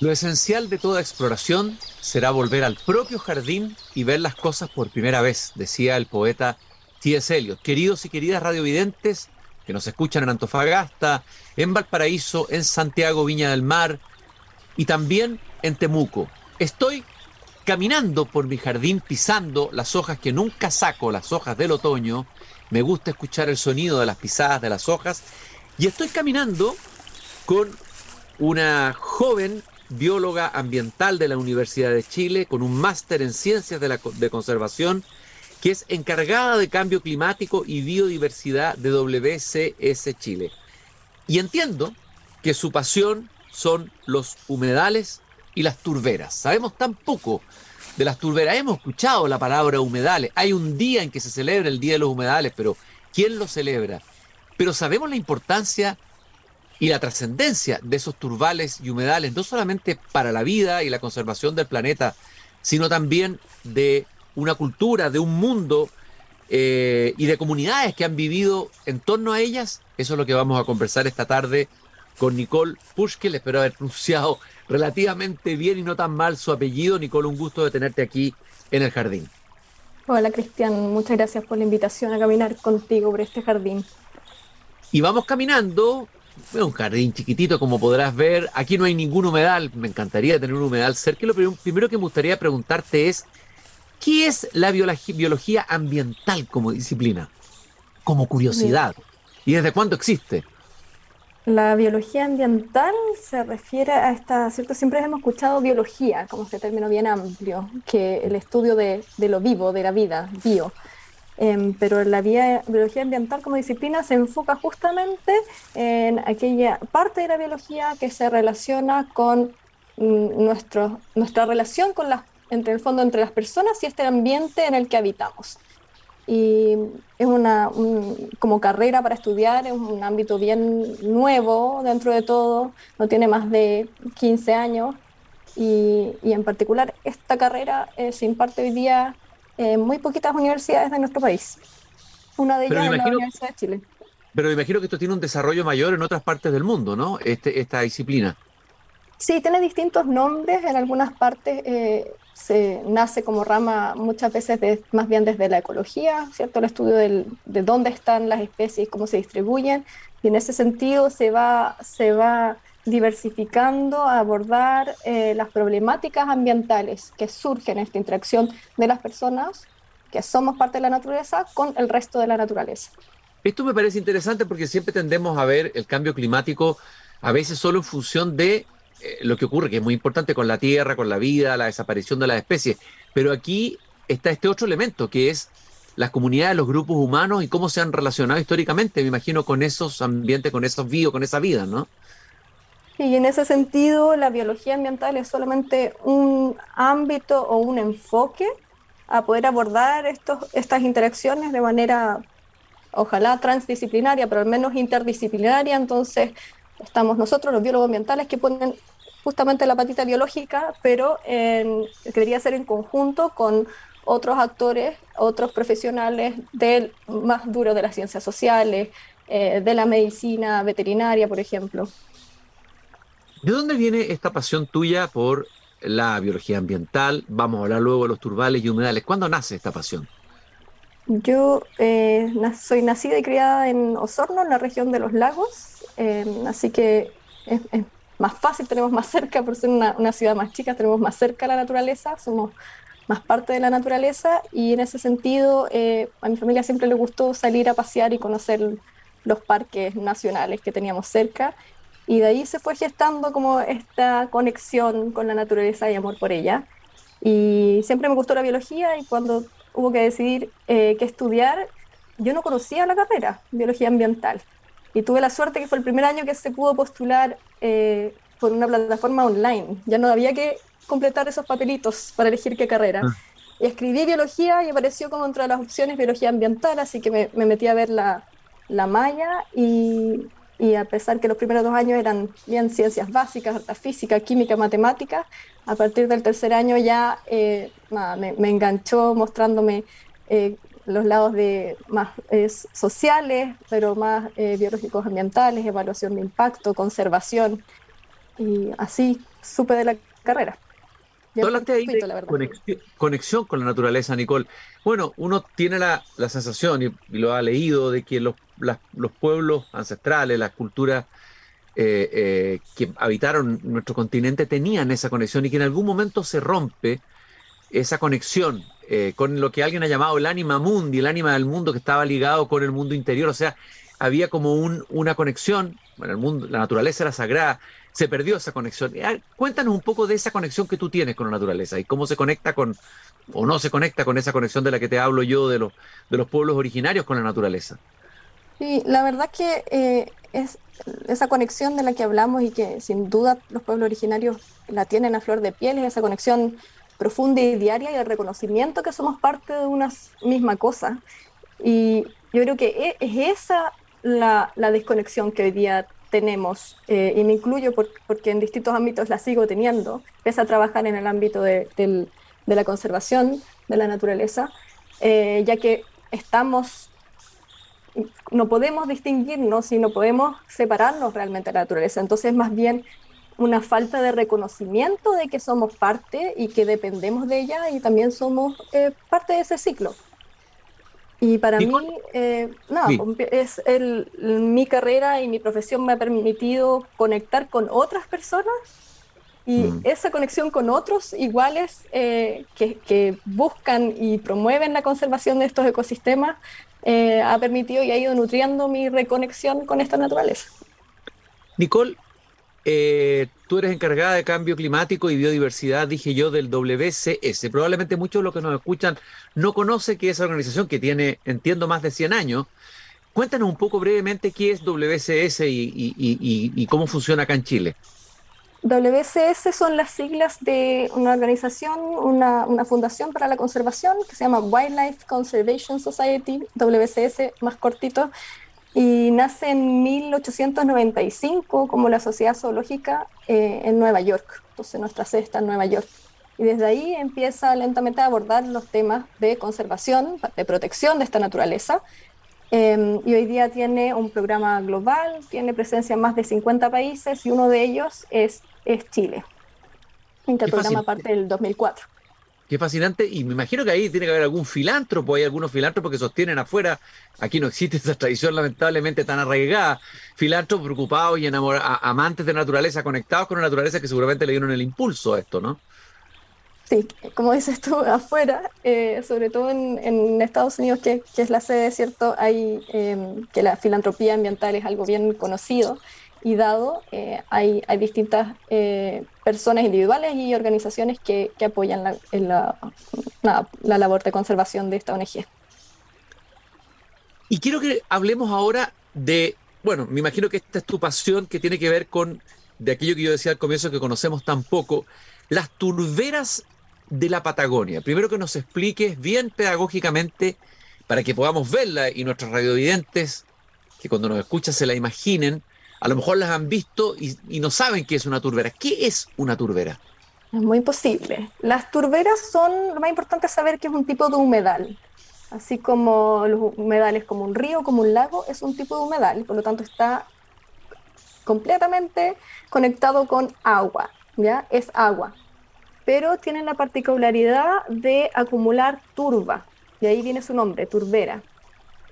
Lo esencial de toda exploración será volver al propio jardín y ver las cosas por primera vez, decía el poeta T.S. Eliot. Queridos y queridas radiovidentes que nos escuchan en Antofagasta, en Valparaíso, en Santiago, Viña del Mar y también en Temuco. Estoy caminando por mi jardín pisando las hojas que nunca saco, las hojas del otoño. Me gusta escuchar el sonido de las pisadas de las hojas. Y estoy caminando con una joven bióloga ambiental de la Universidad de Chile, con un máster en ciencias de, la, de conservación, que es encargada de cambio climático y biodiversidad de WCS Chile. Y entiendo que su pasión son los humedales y las turberas. Sabemos tan poco de las turberas. Hemos escuchado la palabra humedales. Hay un día en que se celebra el Día de los Humedales, pero ¿quién lo celebra? Pero sabemos la importancia y la trascendencia de esos turbales y humedales, no solamente para la vida y la conservación del planeta, sino también de una cultura, de un mundo eh, y de comunidades que han vivido en torno a ellas. Eso es lo que vamos a conversar esta tarde con Nicole Pushkel. Espero haber pronunciado relativamente bien y no tan mal su apellido. Nicole, un gusto de tenerte aquí en el jardín. Hola Cristian, muchas gracias por la invitación a caminar contigo por este jardín. Y vamos caminando es un jardín chiquitito, como podrás ver. Aquí no hay ningún humedal. Me encantaría tener un humedal cerca. Lo primero que me gustaría preguntarte es, ¿qué es la biología ambiental como disciplina? Como curiosidad. ¿Y desde cuándo existe? La biología ambiental se refiere a esta, ¿cierto? Siempre hemos escuchado biología como este término bien amplio, que el estudio de, de lo vivo, de la vida, bio. Em, pero la biología ambiental como disciplina se enfoca justamente en aquella parte de la biología que se relaciona con mm, nuestro, nuestra relación con la, entre el fondo entre las personas y este ambiente en el que habitamos. Y es una como carrera para estudiar, es un ámbito bien nuevo dentro de todo, no tiene más de 15 años y, y en particular esta carrera eh, se imparte hoy día en muy poquitas universidades de nuestro país. Una de ellas es la Universidad de Chile. Pero me imagino que esto tiene un desarrollo mayor en otras partes del mundo, ¿no? Este, esta disciplina. Sí, tiene distintos nombres. En algunas partes eh, se nace como rama muchas veces más bien desde la ecología, ¿cierto? El estudio de dónde están las especies, cómo se distribuyen. Y en ese sentido se va, se va diversificando abordar eh, las problemáticas ambientales que surgen en esta interacción de las personas, que somos parte de la naturaleza, con el resto de la naturaleza. Esto me parece interesante porque siempre tendemos a ver el cambio climático a veces solo en función de eh, lo que ocurre, que es muy importante con la tierra, con la vida, la desaparición de las especies. Pero aquí está este otro elemento que es las comunidades, los grupos humanos y cómo se han relacionado históricamente, me imagino, con esos ambientes, con esos bios, con esa vida, ¿no? Y en ese sentido, la biología ambiental es solamente un ámbito o un enfoque a poder abordar estos, estas interacciones de manera, ojalá transdisciplinaria, pero al menos interdisciplinaria. Entonces, estamos nosotros, los biólogos ambientales, que ponen justamente la patita biológica, pero en, debería ser en conjunto con otros actores, otros profesionales del más duro de las ciencias sociales, eh, de la medicina veterinaria, por ejemplo. ¿De dónde viene esta pasión tuya por la biología ambiental? Vamos a hablar luego de los turbales y humedales. ¿Cuándo nace esta pasión? Yo eh, soy nacida y criada en Osorno, en la región de los lagos, eh, así que es, más fácil, tenemos más cerca, por ser una, ciudad más chica, tenemos más cerca la naturaleza, somos más parte de la naturaleza y en ese sentido eh, a mi familia siempre le gustó salir a pasear y conocer los parques nacionales que teníamos cerca y de ahí se fue gestando como esta conexión con la naturaleza y amor por ella. Y siempre me gustó la biología y cuando hubo que decidir eh, qué estudiar, yo no conocía la carrera, biología ambiental. Y tuve la suerte que fue el primer año que se pudo postular eh, por una plataforma online. Ya no había que completar esos papelitos para elegir qué carrera. Ah. Y escribí biología y apareció como entre las opciones biología ambiental, así que me, me metí a ver la, la malla y y a pesar que los primeros dos años eran bien ciencias básicas, física, química, matemáticas, a partir del tercer año ya eh, me, enganchó mostrándome eh, los lados de más sociales, pero más eh, biológicos ambientales, evaluación de impacto, conservación. y así supe de la carrera. Tú hablaste ahí de conexión, con la naturaleza, Nicole. Bueno, uno tiene la, sensación, y, lo ha leído, de que los, los pueblos ancestrales, las culturas eh, eh, que habitaron nuestro continente tenían esa conexión y que en algún momento se rompe esa conexión eh, con lo que alguien ha llamado el ánima mundi, el ánima del mundo que estaba ligado con el mundo interior. O sea, había como un, una conexión, bueno, el mundo, la naturaleza era sagrada, se perdió esa conexión. Ah, cuéntanos un poco de esa conexión que tú tienes con la naturaleza y cómo se conecta con, o no se conecta con esa conexión de la que te hablo yo de los, de los pueblos originarios con la naturaleza. Sí, la verdad que eh, es esa conexión de la que hablamos y que sin duda los pueblos originarios la tienen a flor de piel, es esa conexión profunda y diaria y el reconocimiento que somos parte de una misma cosa. Y yo creo que e, es esa la, la desconexión que hoy día tenemos, eh, y me incluyo porque en distintos ámbitos la sigo teniendo, pese a trabajar en el ámbito de, la conservación de la naturaleza, eh, ya que estamos, no podemos distinguirnos y no podemos separarnos realmente de la naturaleza. Entonces, más bien una falta de reconocimiento de que somos parte y que dependemos de ella y también somos eh, parte de ese ciclo. Y para mí, eh, nada, es el, mi carrera y mi profesión me ha permitido conectar con otras personas y mm. esa conexión con otros iguales eh, que, que, buscan y promueven la conservación de estos ecosistemas eh, ha permitido y ha ido nutriendo mi reconexión con esta naturaleza. Nicole, eh, tú eres encargada de cambio climático y biodiversidad, dije yo, del WCS. Probablemente muchos de los que nos escuchan no conocen que esa organización que tiene, entiendo, más de 100 años. Cuéntanos un poco brevemente qué es WCS y, cómo funciona acá en Chile. WCS son las siglas de una organización, una, una, fundación para la conservación que se llama Wildlife Conservation Society, WCS más cortito, y nace en 1895 como la Sociedad Zoológica eh, en Nueva York. Entonces nuestra sede está en Nueva York. Y desde ahí empieza lentamente a abordar los temas de conservación, de protección de esta naturaleza. Em, y hoy día tiene un programa global, tiene presencia en más de 50 países y uno de ellos es, es Chile. Este programa parte del 2004. Qué fascinante. Y me imagino que ahí tiene que haber algún filántropo, hay algunos filántropos que sostienen afuera. Aquí no existe esa tradición lamentablemente tan arraigada. Filántropos preocupados y enamorados, amantes de naturaleza, conectados con la naturaleza que seguramente le dieron el impulso a esto, ¿no? Sí, como dices tú, afuera, eh, sobre todo en, Estados Unidos, que, es la sede, ¿cierto? Hay em, que la filantropía ambiental es algo bien conocido y dado, eh, hay, hay, distintas eh, personas individuales y organizaciones que, que apoyan la, la, la, labor de conservación de esta ONG. Y quiero que hablemos ahora de, bueno, me imagino que esta es tu pasión que tiene que ver con, de aquello que yo decía al comienzo que conocemos tan poco, las turberas de la Patagonia. Primero que nos expliques bien pedagógicamente para que podamos verla y nuestros radiovidentes, que cuando nos escuchan se la imaginen, a lo mejor las han visto y, no saben qué es una turbera. ¿Qué es una turbera? Es muy posible. Las turberas son, lo más importante es saber que es un tipo de humedal. Así como los humedales como un río, como un lago, es un tipo de humedal, por lo tanto está completamente conectado con agua, ¿ya? Es agua. Pero tiene la particularidad de acumular turba, y ahí viene su nombre, turbera.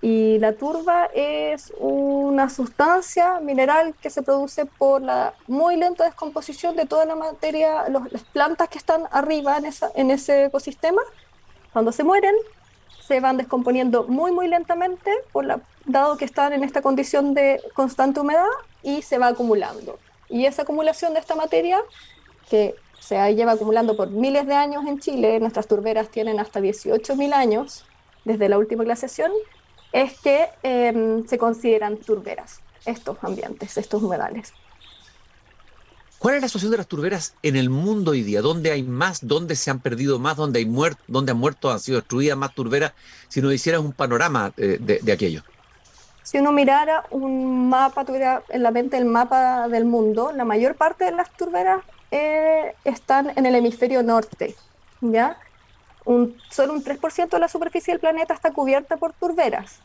Y la turba es una sustancia mineral que se produce por la muy lenta descomposición de toda la materia, las plantas que están arriba en, esa, en ese ecosistema. Cuando se mueren, se van descomponiendo muy, muy lentamente, por la, dado que están en esta condición de constante humedad, y se va acumulando. Y esa acumulación de esta materia, que se lleva acumulando por miles de años en Chile, nuestras turberas tienen hasta 18.000 años desde la última glaciación, es que em, se consideran turberas estos ambientes, estos humedales. ¿Cuál es la situación de las turberas en el mundo hoy día? ¿Dónde hay más? ¿Dónde se han perdido más? ¿Dónde, hay muerto, dónde han muerto, han sido destruidas más turberas? Si nos hicieras un panorama eh, de, aquello. Si uno mirara un mapa, tuviera en la mente el mapa del mundo, la mayor parte de las turberas eh, están en el hemisferio norte, ¿ya? Solo un 3% de la superficie del planeta está cubierta por turberas.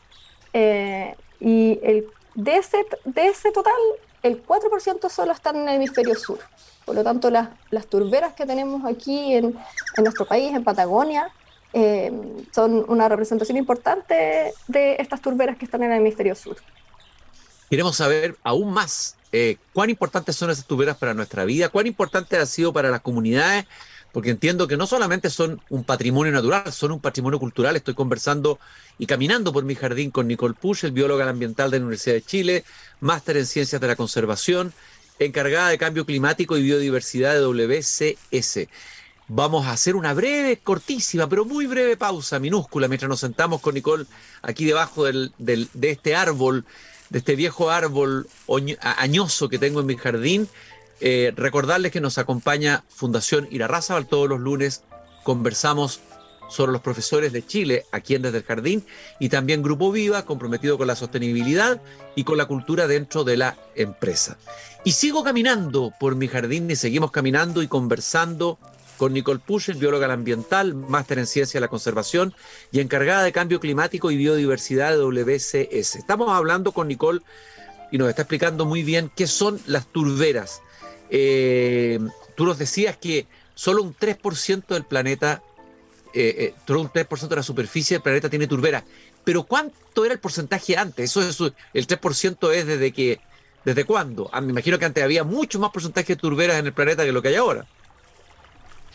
Eh, y el, de, ese, de ese total, el 4% solo están en el hemisferio sur. Por lo tanto, las, las turberas que tenemos aquí en, en nuestro país, en Patagonia, eh, son una representación importante de estas turberas que están en el hemisferio sur. Queremos saber aún más eh, cuán importantes son esas turberas para nuestra vida, cuán importante ha sido para las comunidades, porque entiendo que no solamente son un patrimonio natural, son un patrimonio cultural. Estoy conversando y caminando por mi jardín con Nicole Push, el bióloga ambiental de la Universidad de Chile, máster en ciencias de la conservación, encargada de cambio climático y biodiversidad de WCS. Vamos a hacer una breve, cortísima, pero muy breve pausa, minúscula, mientras nos sentamos con Nicole aquí debajo del, de este árbol, de este viejo árbol añoso que tengo en mi jardín. Eh, recordarles que nos acompaña Fundación Irarrázaval todos los lunes. Conversamos sobre los profesores de Chile aquí en Desde el Jardín y también Grupo Viva, comprometido con la sostenibilidad y con la cultura dentro de la empresa. Y sigo caminando por mi jardín y seguimos caminando y conversando con Nicole Puschen, bióloga ambiental, máster en ciencia de la conservación y encargada de cambio climático y biodiversidad de WCS. Estamos hablando con Nicole y nos está explicando muy bien qué son las turberas. Eh, tú nos decías que solo un 3% del planeta, eh, eh, solo un 3% de la superficie del planeta tiene turberas. Pero ¿cuánto era el porcentaje antes? Eso es, el 3% es desde que, ¿desde cuándo? Ah, me imagino que antes había mucho más porcentaje de turberas en el planeta que lo que hay ahora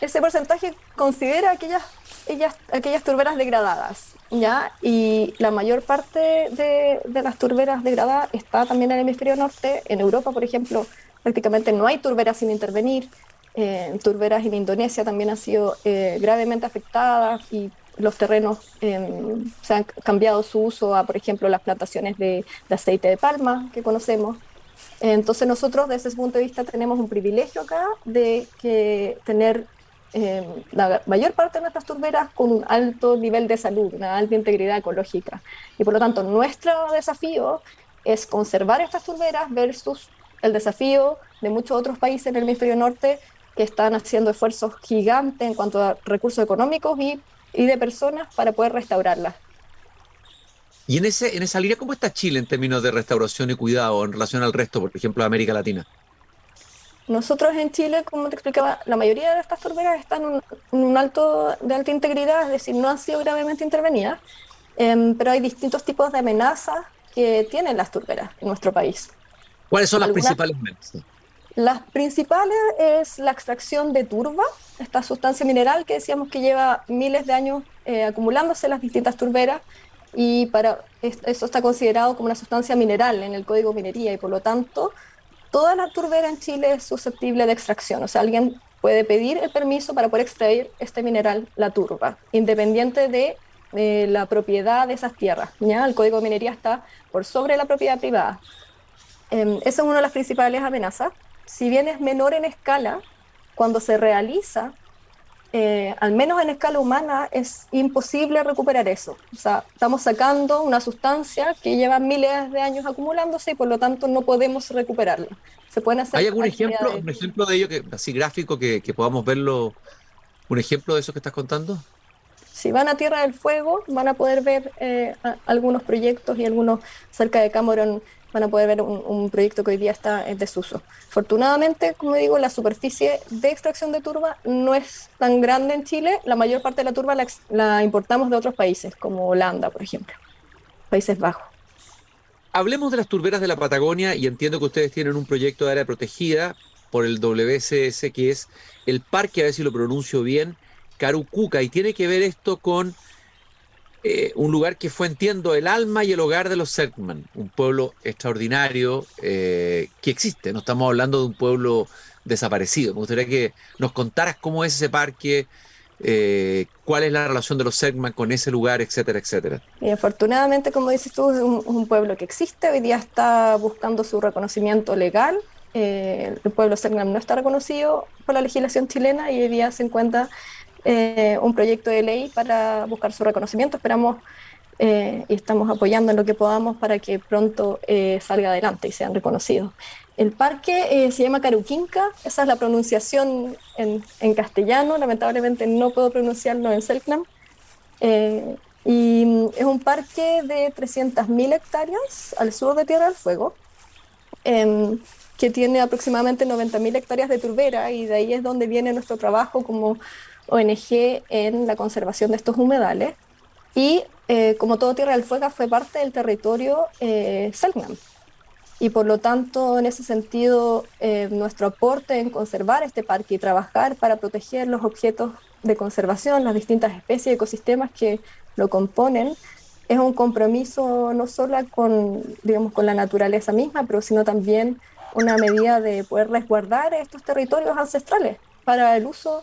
ese porcentaje considera aquellas, ellas, aquellas turberas degradadas, ¿ya? Y la mayor parte de, las turberas degradadas está también en el hemisferio norte. En Europa, por ejemplo, prácticamente no hay turberas sin intervenir. Eh, turberas en Indonesia también han sido eh, gravemente afectadas y los terrenos em, se han cambiado su uso a, por ejemplo, las plantaciones de, aceite de palma que conocemos. Entonces nosotros desde ese punto de vista tenemos un privilegio acá de tener eh, la mayor parte de nuestras turberas con un alto nivel de salud, una alta integridad ecológica. Y por lo tanto, nuestro desafío es conservar estas turberas versus el desafío de muchos otros países en el hemisferio norte que están haciendo esfuerzos gigantes en cuanto a recursos económicos y, y de personas para poder restaurarlas. Y en, ese, en esa línea, ¿cómo está Chile en términos de restauración y cuidado en relación al resto, por ejemplo, de América Latina? Nosotros en Chile, como te explicaba, la mayoría de estas turberas están en un, alto de alta integridad, es decir, no han sido gravemente intervenidas, em, pero hay distintos tipos de amenazas que tienen las turberas en nuestro país. ¿Cuáles son las principales amenazas? Las principales es la extracción de turba, esta sustancia mineral que decíamos que lleva miles de años eh, acumulándose en las distintas turberas y para eso está considerado como una sustancia mineral en el Código Minería y por lo tanto toda la turbera en Chile es susceptible de extracción, o sea, alguien puede pedir el permiso para poder extraer este mineral, la turba, independiente de la propiedad de esas tierras. ¿ya? El código de minería está por sobre la propiedad privada. Eh, esa es una de las principales amenazas. Si bien es menor en escala, cuando se realiza eh, al menos en escala humana, es imposible recuperar eso. O sea, estamos sacando una sustancia que lleva miles de años acumulándose y por lo tanto no podemos recuperarla. Se pueden hacer ¿Hay algún ejemplo, un ejemplo de ello, que, así gráfico, que, podamos verlo? ¿Un ejemplo de eso que estás contando? Si van a Tierra del Fuego, van a poder ver eh, algunos proyectos y algunos cerca de Cameron van a poder ver un, proyecto que hoy día está en desuso. Afortunadamente, como digo, la superficie de extracción de turba no es tan grande en Chile. La mayor parte de la turba la, importamos de otros países, como Holanda, por ejemplo, Países Bajos. Hablemos de las turberas de la Patagonia y entiendo que ustedes tienen un proyecto de área protegida por el WCS, que es el parque, a ver si lo pronuncio bien, Carucuca, y tiene que ver esto con eh, un lugar que fue, entiendo, el alma y el hogar de los Selkman, un pueblo extraordinario eh, que existe, no estamos hablando de un pueblo desaparecido. Me gustaría que nos contaras cómo es ese parque, eh, cuál es la relación de los Selkman con ese lugar, etcétera, etcétera. Y afortunadamente, como dices tú, es un, pueblo que existe, hoy día está buscando su reconocimiento legal. el pueblo Selkman no está reconocido por la legislación chilena y hoy día se encuentra eh, un proyecto de ley para buscar su reconocimiento. Esperamos eh, y estamos apoyando en lo que podamos para que pronto eh, salga adelante y sean reconocidos. El parque se llama Caruquinca, esa es la pronunciación en, en castellano, lamentablemente no puedo pronunciarlo en Selknam. y es un parque de 300.000 hectáreas al sur de Tierra del Fuego. Em, que tiene aproximadamente 90.000 hectáreas de turbera y de ahí es donde viene nuestro trabajo como ONG en la conservación de estos humedales. Y eh, como todo Tierra del Fuego fue parte del territorio eh. Y por lo tanto, en ese sentido, eh, nuestro aporte en conservar este parque y trabajar para proteger los objetos de conservación, las distintas especies y ecosistemas que lo componen, es un compromiso no solo con, digamos, con la naturaleza misma, pero sino también una medida de poder resguardar estos territorios ancestrales para el uso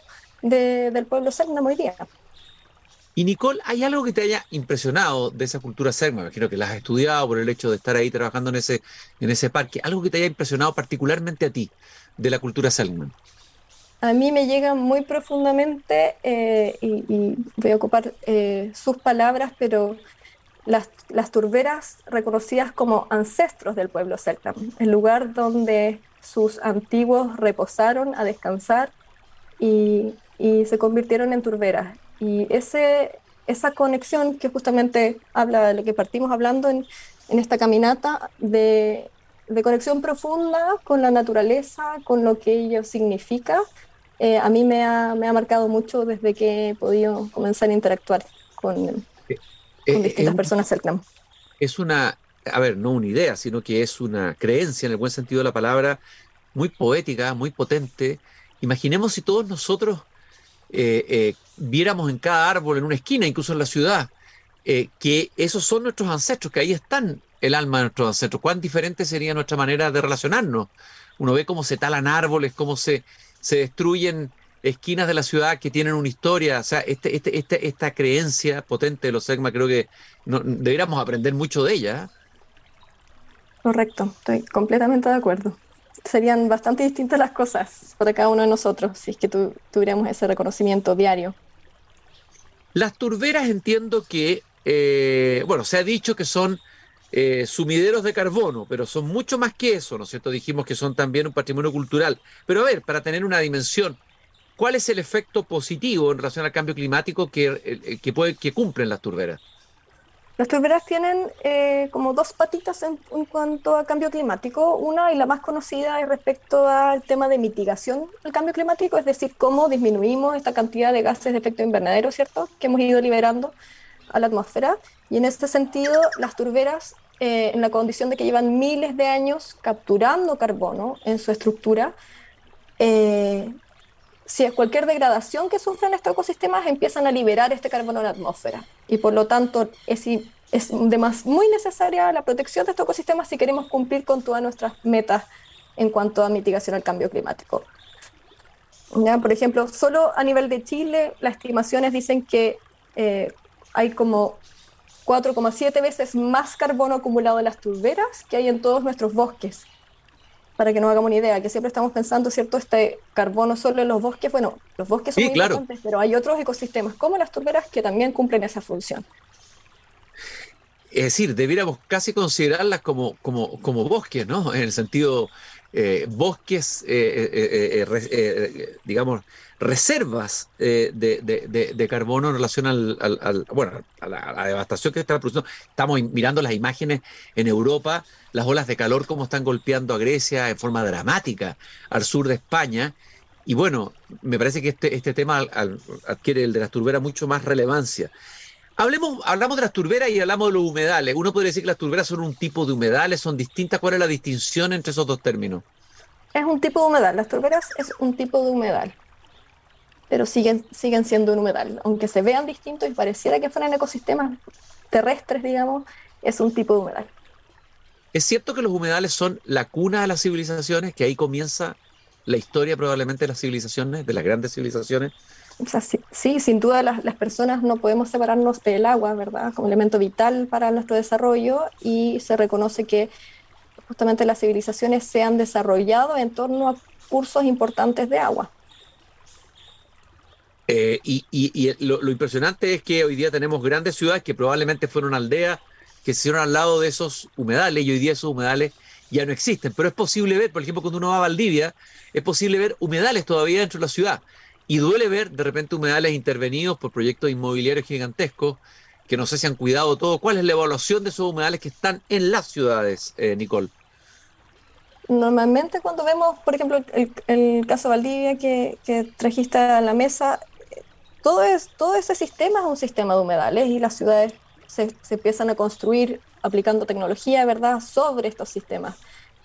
del pueblo Selknam hoy día. Y Nicole, ¿hay algo que te haya impresionado de esa cultura Selknam? Me imagino que la has estudiado por el hecho de estar ahí trabajando en ese, en ese parque. ¿Algo que te haya impresionado particularmente a ti de la cultura Selknam? A mí me llega muy profundamente, eh, y, voy a ocupar eh, sus palabras, pero las, las, turberas reconocidas como ancestros del pueblo Selknam, el lugar donde sus antiguos reposaron a descansar y, y se convirtieron en turberas. Y ese, esa conexión que justamente habla de lo que partimos hablando en, en esta caminata, de, de, conexión profunda con la naturaleza, con lo que ello significa, eh, a mí me ha, me ha, marcado mucho desde que he podido comenzar a interactuar con, eh, con distintas personas cercanas. Es una, a ver, no una idea, sino que es una creencia en el buen sentido de la palabra, muy poética, muy potente. Imaginemos si todos nosotros eh, eh, viéramos en cada árbol, en una esquina, incluso en la ciudad, eh, que esos son nuestros ancestros, que ahí están el alma de nuestros ancestros. ¿Cuán diferente sería nuestra manera de relacionarnos? Uno ve cómo se talan árboles, cómo se, se destruyen esquinas de la ciudad que tienen una historia. O sea, este, este, este esta creencia potente de los Segma, creo que deberíamos aprender mucho de ella. Correcto, estoy completamente de acuerdo serían bastante distintas las cosas para cada uno de nosotros si es que tuviéramos ese reconocimiento diario. Las turberas entiendo que, eh, bueno, se ha dicho que son eh, sumideros de carbono, pero son mucho más que eso, ¿no es cierto? Dijimos que son también un patrimonio cultural. Pero a ver, para tener una dimensión, ¿cuál es el efecto positivo en relación al cambio climático que, eh, que, puede, que cumplen las turberas? Las turberas tienen eh, como dos patitas en, cuanto a cambio climático. Una y la más conocida es respecto al tema de mitigación del cambio climático, es decir, cómo disminuimos esta cantidad de gases de efecto invernadero, ¿cierto?, que hemos ido liberando a la atmósfera. Y en este sentido, las turberas, eh, en la condición de que llevan miles de años capturando carbono en su estructura, eh, si es cualquier degradación que sufren estos ecosistemas, empiezan a liberar este carbono en la atmósfera. Y por lo tanto, es, es muy necesaria la protección de estos ecosistemas si queremos cumplir con todas nuestras metas en cuanto a mitigación al cambio climático. Por ejemplo, solo a nivel de Chile, las estimaciones dicen que eh, hay como 4,7 veces más carbono acumulado en las turberas que hay en todos nuestros bosques para que nos hagamos una idea, que siempre estamos pensando, ¿cierto?, este carbono solo en los bosques. Bueno, los bosques son muy importantes, pero hay otros ecosistemas, como las turberas, que también cumplen esa función. Es decir, debiéramos casi considerarlas como, como, como bosques, ¿no? En el sentido, eh, bosques, eh, eh, digamos, reservas de, carbono en relación al, bueno, a la, devastación que está produciendo. Estamos mirando las imágenes en Europa, las olas de calor como están golpeando a Grecia en forma dramática al sur de España. Y bueno, me parece que este, este tema adquiere el de las turberas mucho más relevancia. Hablemos, hablamos de las turberas y hablamos de los humedales. Uno podría decir que las turberas son un tipo de humedales, son distintas. ¿Cuál es la distinción entre esos dos términos? Es un tipo de humedal. Las turberas es un tipo de humedal pero siguen, siguen siendo un humedal. Aunque se vean distintos y pareciera que fueran ecosistemas terrestres, digamos, es un tipo de humedal. ¿Es cierto que los humedales son la cuna de las civilizaciones, que ahí comienza la historia probablemente de las civilizaciones, de las grandes civilizaciones? sí, sin duda las, las, personas no podemos separarnos del agua, ¿verdad? Como elemento vital para nuestro desarrollo y se reconoce que justamente las civilizaciones se han desarrollado en torno a cursos importantes de agua. Eh, y, lo, impresionante es que hoy día tenemos grandes ciudades que probablemente fueron aldeas que se hicieron al lado de esos humedales y hoy día esos humedales ya no existen. Pero es posible ver, por ejemplo, cuando uno va a Valdivia, es posible ver humedales todavía dentro de la ciudad. Y duele ver de repente humedales intervenidos por proyectos inmobiliarios gigantescos que no sé si han cuidado todo. ¿Cuál es la evaluación de esos humedales que están en las ciudades, eh, Nicole? normalmente cuando vemos, por ejemplo, el, caso Valdivia que, trajiste a la mesa, todo, es, todo ese sistema es un sistema de humedales y las ciudades se, empiezan a construir aplicando tecnología, ¿verdad?, sobre estos sistemas.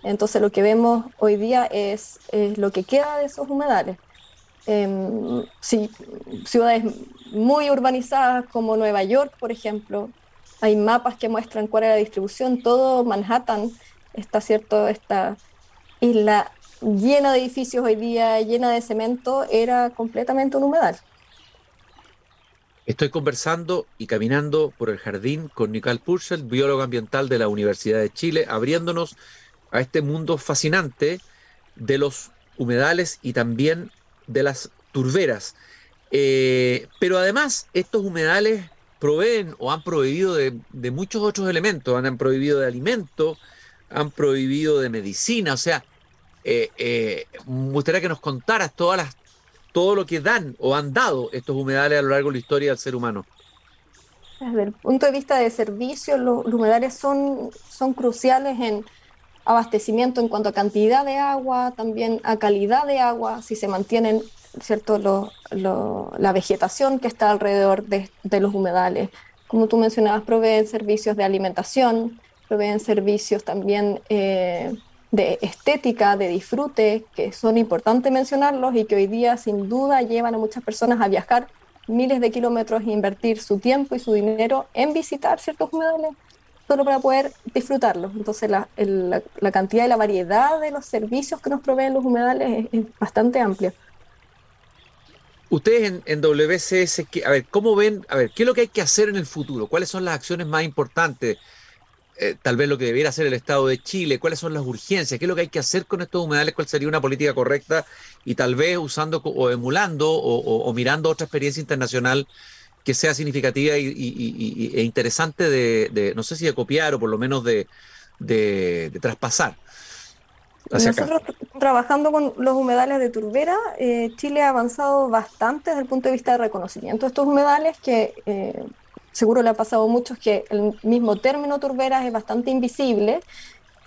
Entonces lo que vemos hoy día es, lo que queda de esos humedales. Eh, ciudades muy urbanizadas como Nueva York, por ejemplo, hay mapas que muestran cuál es la distribución, todo Manhattan está cierto, esta isla llena de edificios hoy día, llena de cemento, era completamente un humedal. Estoy conversando y caminando por el jardín con Nicole Purcell, biólogo ambiental de la Universidad de Chile, abriéndonos a este mundo fascinante de los humedales y también de las turberas. Eh, pero además, estos humedales proveen o han prohibido de, muchos otros elementos, han, prohibido de alimentos, han prohibido de medicina, o sea, eh, eh, me gustaría que nos contaras todas las, todo lo que dan o han dado estos humedales a lo largo de la historia del ser humano. Desde el punto de vista de servicios, los, humedales son, son cruciales en abastecimiento en cuanto a cantidad de agua, también a calidad de agua, si se mantienen ¿cierto? la vegetación que está alrededor de, los humedales. Como tú mencionabas, proveen servicios de alimentación, proveen servicios también eh, de estética, de disfrute, que son importantes mencionarlos y que hoy día sin duda llevan a muchas personas a viajar miles de kilómetros e invertir su tiempo y su dinero en visitar ciertos humedales solo para poder disfrutarlos. Entonces la, cantidad y la variedad de los servicios que nos proveen los humedales es bastante amplia. Ustedes en, WCS, a ver, ¿cómo ven? A ver, ¿qué es lo que hay que hacer en el futuro? ¿Cuáles son las acciones más importantes? Eh, tal vez lo que debiera hacer el Estado de Chile, cuáles son las urgencias, qué es lo que hay que hacer con estos humedales, cuál sería una política correcta y tal vez usando o emulando o, mirando otra experiencia internacional que sea significativa y, e interesante de, no sé si de copiar o por lo menos de, traspasar. Nosotros trabajando con los humedales de turbera, eh, Chile ha avanzado bastante desde el punto de vista de reconocimiento de estos humedales, que eh, seguro le ha pasado a muchos que el mismo término turbera es bastante invisible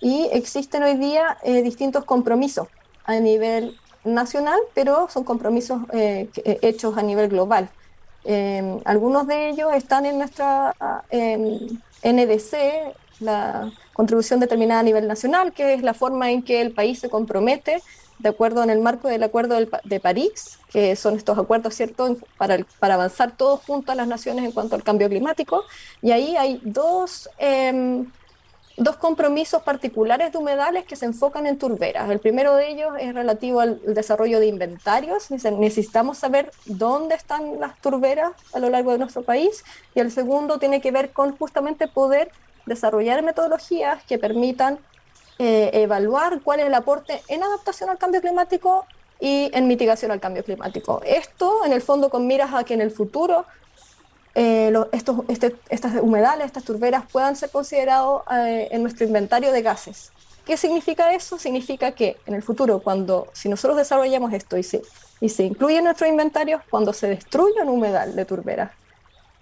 y existen hoy día eh, distintos compromisos a nivel nacional, pero son compromisos hechos a nivel global. algunos de ellos están en nuestra NDC, la contribución determinada a nivel nacional, que es la forma en que el país se compromete de acuerdo en el marco del Acuerdo de París, que son estos acuerdos, ¿cierto?, para, para avanzar todos juntos a las naciones en cuanto al cambio climático. Y ahí hay dos, em, dos compromisos particulares de humedales que se enfocan en turberas. El primero de ellos es relativo al desarrollo de inventarios. Necesitamos saber dónde están las turberas a lo largo de nuestro país. Y el segundo tiene que ver con justamente poder desarrollar metodologías que permitan eh, evaluar cuál es el aporte en adaptación al cambio climático y en mitigación al cambio climático. Esto, en el fondo, con miras a que en el futuro eh, estos, este, estas humedales, estas turberas puedan ser considerados eh, en nuestro inventario de gases. ¿Qué significa eso? Significa que en el futuro, cuando si nosotros desarrollamos esto y se, y se incluye en nuestros inventarios, cuando se destruya un humedal de turberas,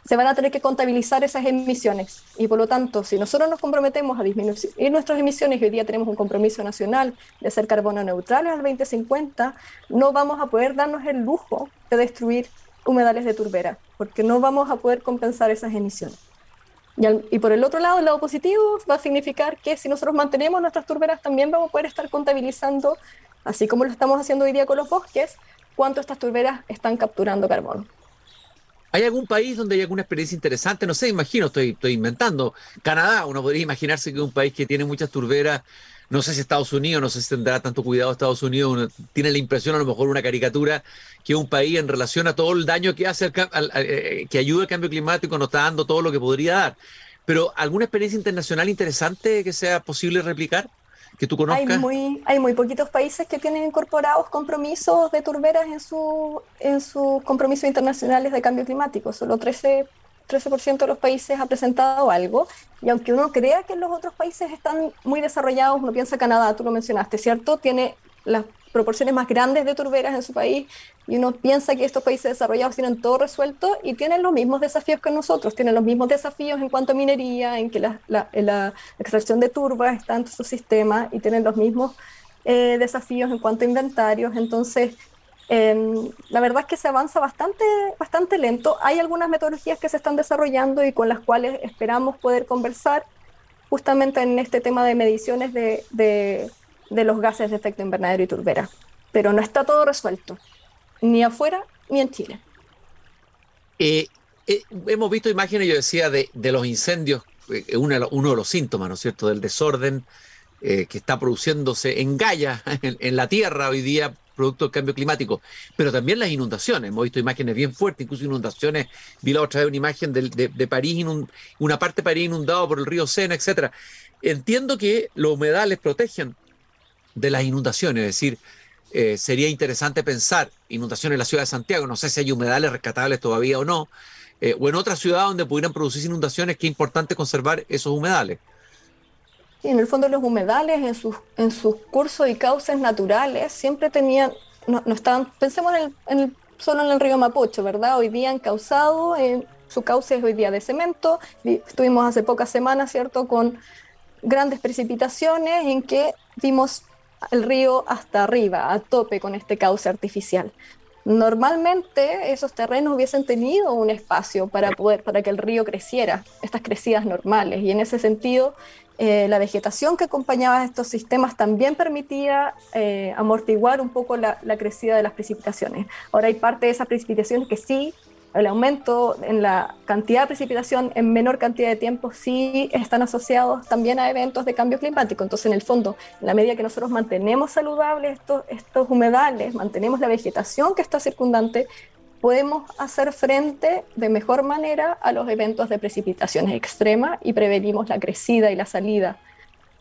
se van a tener que contabilizar esas emisiones. Y por lo tanto, si nosotros nos comprometemos a disminuir nuestras emisiones, y hoy día tenemos un compromiso nacional de ser carbono neutrales al 2050, no vamos a poder darnos el lujo de destruir humedales de turbera, porque no vamos a poder compensar esas emisiones. Y, por el otro lado, el lado positivo va a significar que si nosotros mantenemos nuestras turberas, también vamos a poder estar contabilizando, así como lo estamos haciendo hoy día con los bosques, cuánto estas turberas están capturando carbono. ¿Hay algún país donde hay alguna experiencia interesante? No sé, imagino, estoy, estoy inventando. Canadá, uno podría imaginarse que es un país que tiene muchas turberas. No sé si Estados Unidos, no sé si tendrá tanto cuidado Estados Unidos. Uno tiene la impresión, a lo mejor, una caricatura, que un país en relación a todo el daño que hace, eh, que ayuda al cambio climático, no está dando todo lo que podría dar. Pero, ¿alguna experiencia internacional interesante que sea posible replicar? Que tú conozcas? Hay muy, hay muy poquitos países que tienen incorporados compromisos de turberas en, su, en sus compromisos internacionales de cambio climático. Solo 13, 13% de los países ha presentado algo. Y aunque uno crea que los otros países están muy desarrollados, uno piensa Canadá, tú lo mencionaste, ¿cierto? Tiene las proporciones más grandes de turberas en su país y uno piensa que estos países desarrollados tienen todo resuelto y tienen los mismos desafíos que nosotros, tienen los mismos desafíos en cuanto a minería, en que la, extracción de turba está en su sistema y tienen los mismos eh, desafíos en cuanto a inventarios. Entonces, em, la verdad es que se avanza bastante, bastante lento. Hay algunas metodologías que se están desarrollando y con las cuales esperamos poder conversar justamente en este tema de mediciones de, de, de los gases de efecto invernadero y turbera. Pero no está todo resuelto, ni afuera ni en Chile. Eh, eh, hemos visto imágenes, yo decía, de, los incendios, eh, uno, de los síntomas, ¿no es cierto?, del desorden que está produciéndose en Gaia, en, la Tierra hoy día, producto del cambio climático, pero también las inundaciones. Hemos visto imágenes bien fuertes, incluso inundaciones. Vi la otra vez una imagen de, París, una parte de París inundada por el río Sena, etcétera. Entiendo que los humedales protegen de las inundaciones, es decir, eh, sería interesante pensar inundaciones en la ciudad de Santiago, no sé si hay humedales rescatables todavía o no, eh, o en otra ciudad donde pudieran producirse inundaciones, que es importante conservar esos humedales. Sí, en el fondo los humedales en sus, en sus cursos y cauces naturales siempre tenían, no, no estaban, pensemos en el, en solo en el río Mapocho, ¿verdad? Hoy día han causado, eh, su cauce es hoy día de cemento, estuvimos hace pocas semanas, ¿cierto?, con grandes precipitaciones en que vimos el río hasta arriba, a tope con este cauce artificial. Normalmente esos terrenos hubiesen tenido un espacio para poder, para que el río creciera, estas crecidas normales, y en ese sentido eh, la vegetación que acompañaba estos sistemas también permitía eh, amortiguar un poco la, la, crecida de las precipitaciones. Ahora hay parte de esas precipitaciones que sí el aumento en la cantidad de precipitación en menor cantidad de tiempo sí están asociados también a eventos de cambio climático. Entonces, en el fondo, en la medida que nosotros mantenemos saludables estos, estos humedales, mantenemos la vegetación que está circundante, podemos hacer frente de mejor manera a los eventos de precipitaciones extremas y prevenimos la crecida y la salida.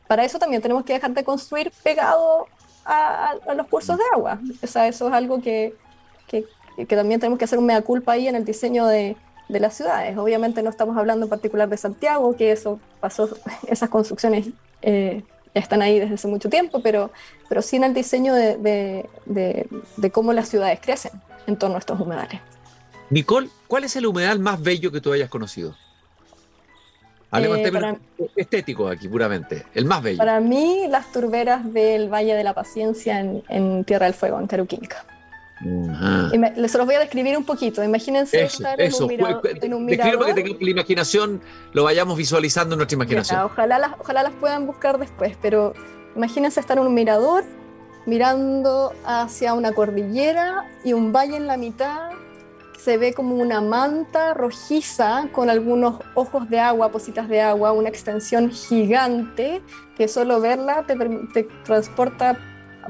Para eso también tenemos que dejar de construir pegado a, a los cursos de agua. O sea, eso es algo que, que, que también tenemos que hacer un mea culpa ahí en el diseño de, de, las ciudades. Obviamente no estamos hablando en particular de Santiago, que eso pasó, esas construcciones eh, ya están ahí desde hace mucho tiempo, pero, pero sí en el diseño de, de, de, de cómo las ciudades crecen en torno a estos humedales. Nicole, ¿cuál es el humedal más bello que tú hayas conocido? Hablemos eh, para, estéticos aquí, puramente. El más bello. Para mí, las turberas del Valle de la Paciencia en, en Tierra del Fuego, en Caruquinca. Les los voy a describir un poquito. Imagínense eso, estar eso. En, un mirador, en un mirador. para que la imaginación lo vayamos visualizando en nuestra imaginación. Ya, ojalá, las, ojalá las puedan buscar después, pero imagínense estar en un mirador mirando hacia una cordillera y un valle en la mitad. Se ve como una manta rojiza con algunos ojos de agua, positas de agua, una extensión gigante que solo verla te, te transporta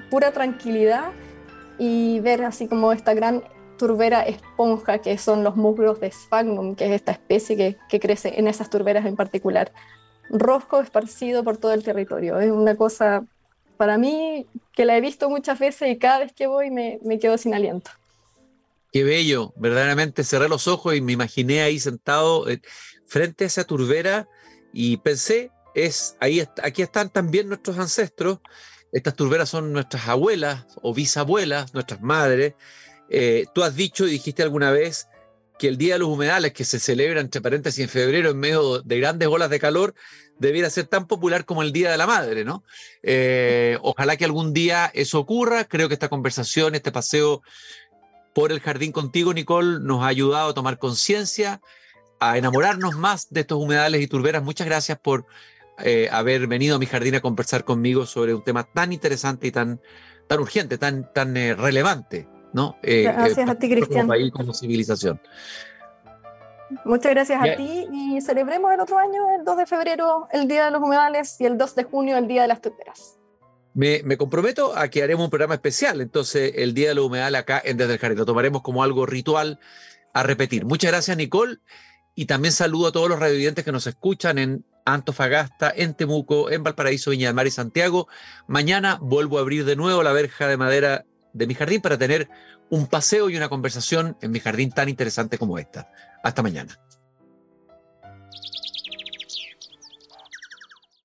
pura tranquilidad y ver así como esta gran turbera esponja que son los musgos de Sphagnum, que es esta especie que, que crece en esas turberas en particular. Rosco esparcido por todo el territorio. Es una cosa para mí que la he visto muchas veces y cada vez que voy me, me quedo sin aliento. Qué bello, verdaderamente cerré los ojos y me imaginé ahí sentado eh, frente a esa turbera y pensé, es ahí aquí están también nuestros ancestros estas turberas son nuestras abuelas o bisabuelas, nuestras madres. Eh, tú has dicho y dijiste alguna vez que el Día de los Humedales, que se celebra entre paréntesis en febrero en medio de grandes olas de calor, debiera ser tan popular como el Día de la Madre, ¿no? Eh, ojalá que algún día eso ocurra. Creo que esta conversación, este paseo por el jardín contigo, Nicole, nos ha ayudado a tomar conciencia, a enamorarnos más de estos humedales y turberas. Muchas gracias por eh, haber venido a mi jardín a conversar conmigo sobre un tema tan interesante y tan, tan urgente, tan, tan eh, relevante, ¿no? Eh, gracias a ti, Cristian. Como país, como civilización. Muchas gracias a ti y celebremos el otro año, el 2 de febrero, el Día de los Humedales y el 2 de junio, el Día de las Turberas. Me, me, comprometo a que haremos un programa especial, entonces, el Día de los Humedales acá en Desde el Jardín. Lo tomaremos como algo ritual a repetir. Muchas gracias, Nicole. Y también saludo a todos los radiovidentes que nos escuchan en Antofagasta, en Temuco, en Valparaíso, Viña del Mar y Santiago. Mañana vuelvo a abrir de nuevo la verja de madera de mi jardín para tener un paseo y una conversación en mi jardín tan interesante como esta. Hasta mañana.